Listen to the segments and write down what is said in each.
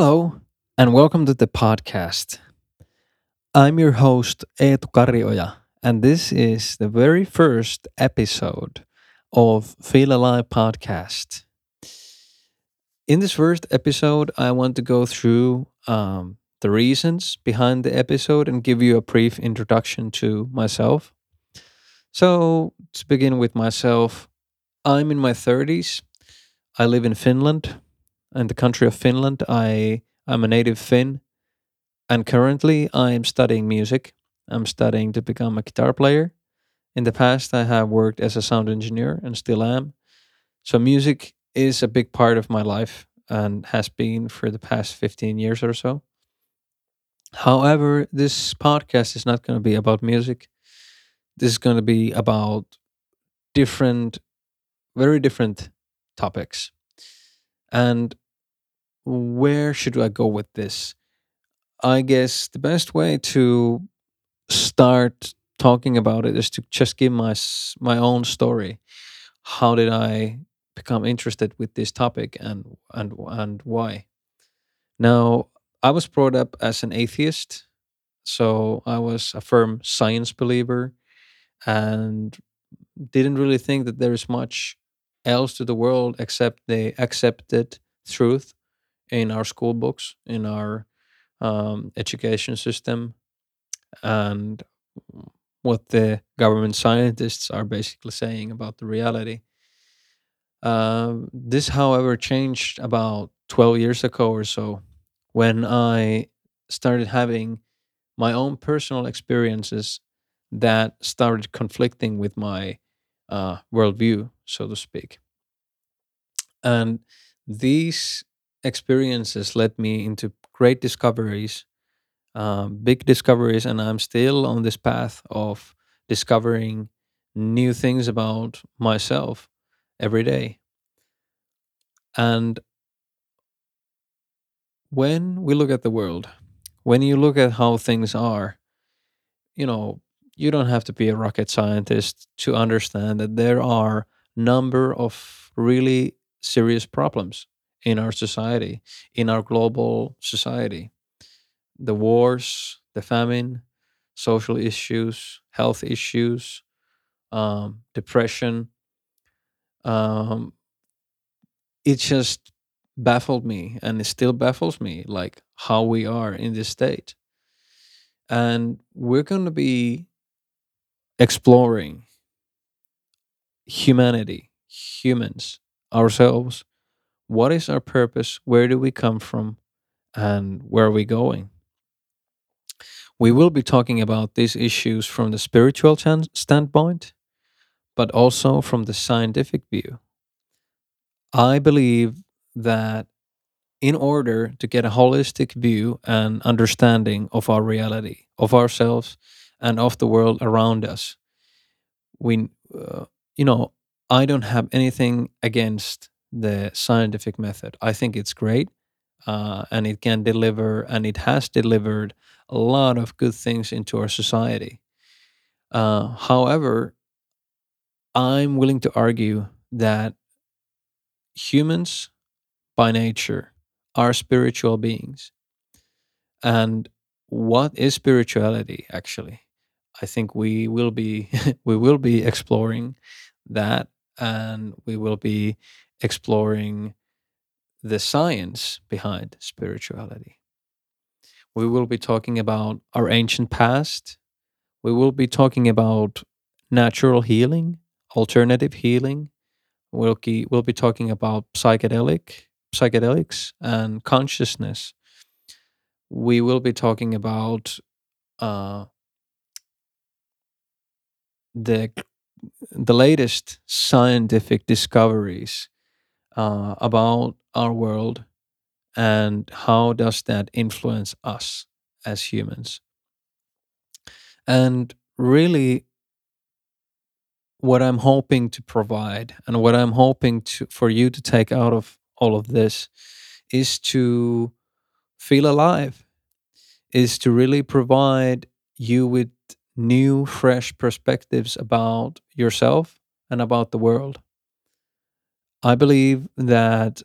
Hello, and welcome to the podcast. I'm your host, Eetu Karioja, and this is the very first episode of Feel Alive podcast. In this first episode, I want to go through um, the reasons behind the episode and give you a brief introduction to myself. So, to begin with myself, I'm in my 30s. I live in Finland, in the country of Finland. I I'm a native Finn, and currently I am studying music. I'm studying to become a guitar player. In the past, I have worked as a sound engineer and still am. So music is a big part of my life and has been for the past 15 years or so. However, this podcast is not going to be about music. This is going to be about different, very different topics. And where should I go with this? I guess the best way to start talking about it is to just give my my own story. How did I become interested with this topic and and and why? Now, I was brought up as an atheist, so I was a firm science believer and didn't really think that there is much else to the world except the accepted truth in our school books, in our um, education system, and what the government scientists are basically saying about the reality. Um, this, however, changed about 12 years ago or so when I started having my own personal experiences that started conflicting with my uh, worldview, so to speak. And these experiences led me into great discoveries, um, big discoveries, and I'm still on this path of discovering new things about myself every day. And when we look at the world, when you look at how things are, you know, you don't have to be a rocket scientist to understand that there are number of really serious problems in our society, in our global society. The wars, the famine, social issues, health issues, um, depression. Um, it just baffled me and it still baffles me like how we are in this state. And we're going to be exploring humanity, humans, ourselves. What is our purpose? Where do we come from? And where are we going? We will be talking about these issues from the spiritual standpoint, but also from the scientific view. I believe that in order to get a holistic view and understanding of our reality, of ourselves, and of the world around us, we, uh, you know, I don't have anything against the scientific method. I think it's great uh, and it can deliver, and it has delivered a lot of good things into our society. Uh, however, I'm willing to argue that humans by nature are spiritual beings. And what is spirituality actually? I think we will be we will be exploring that and we will be exploring the science behind spirituality. We will be talking about our ancient past. We will be talking about natural healing, alternative healing. We'll, ke- we'll be talking about psychedelic psychedelics and consciousness. We will be talking about uh, the the latest scientific discoveries uh, about our world and how does that influence us as humans. And really what i'm hoping to provide and what i'm hoping to for you to take out of all of this is to feel alive is to really provide you with new fresh perspectives about yourself and about the world i believe that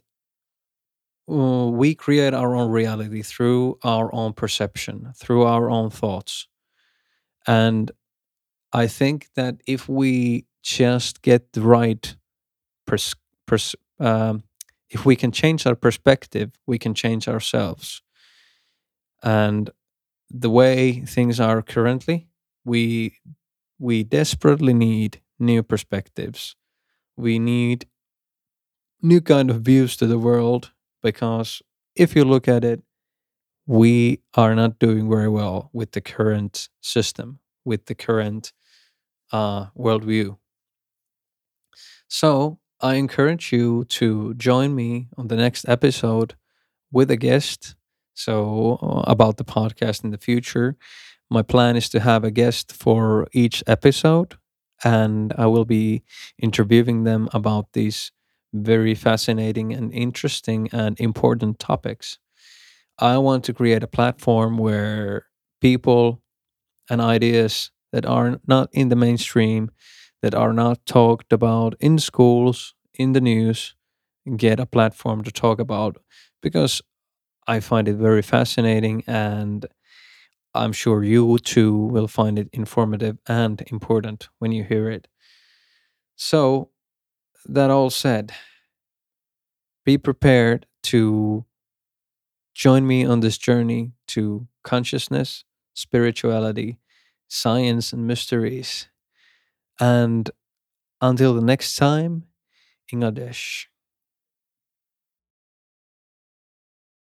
uh, we create our own reality through our own perception, through our own thoughts. And I think that if we just get the right pers- pers- um, if we can change our perspective, we can change ourselves. And the way things are currently, we we desperately need new perspectives. We need new kind of views to the world because if you look at it, we are not doing very well with the current system, with the current uh, worldview. So I encourage you to join me on the next episode with a guest. So, uh, about the podcast in the future, my plan is to have a guest for each episode, and I will be interviewing them about these very fascinating and interesting and important topics. I want to create a platform where people and ideas that are not in the mainstream, that are not talked about in schools, in the news, get a platform to talk about because I find it very fascinating and I'm sure you too will find it informative and important when you hear it. So, that all said, be prepared to join me on this journey to consciousness, spirituality, science, and mysteries. And until the next time, English.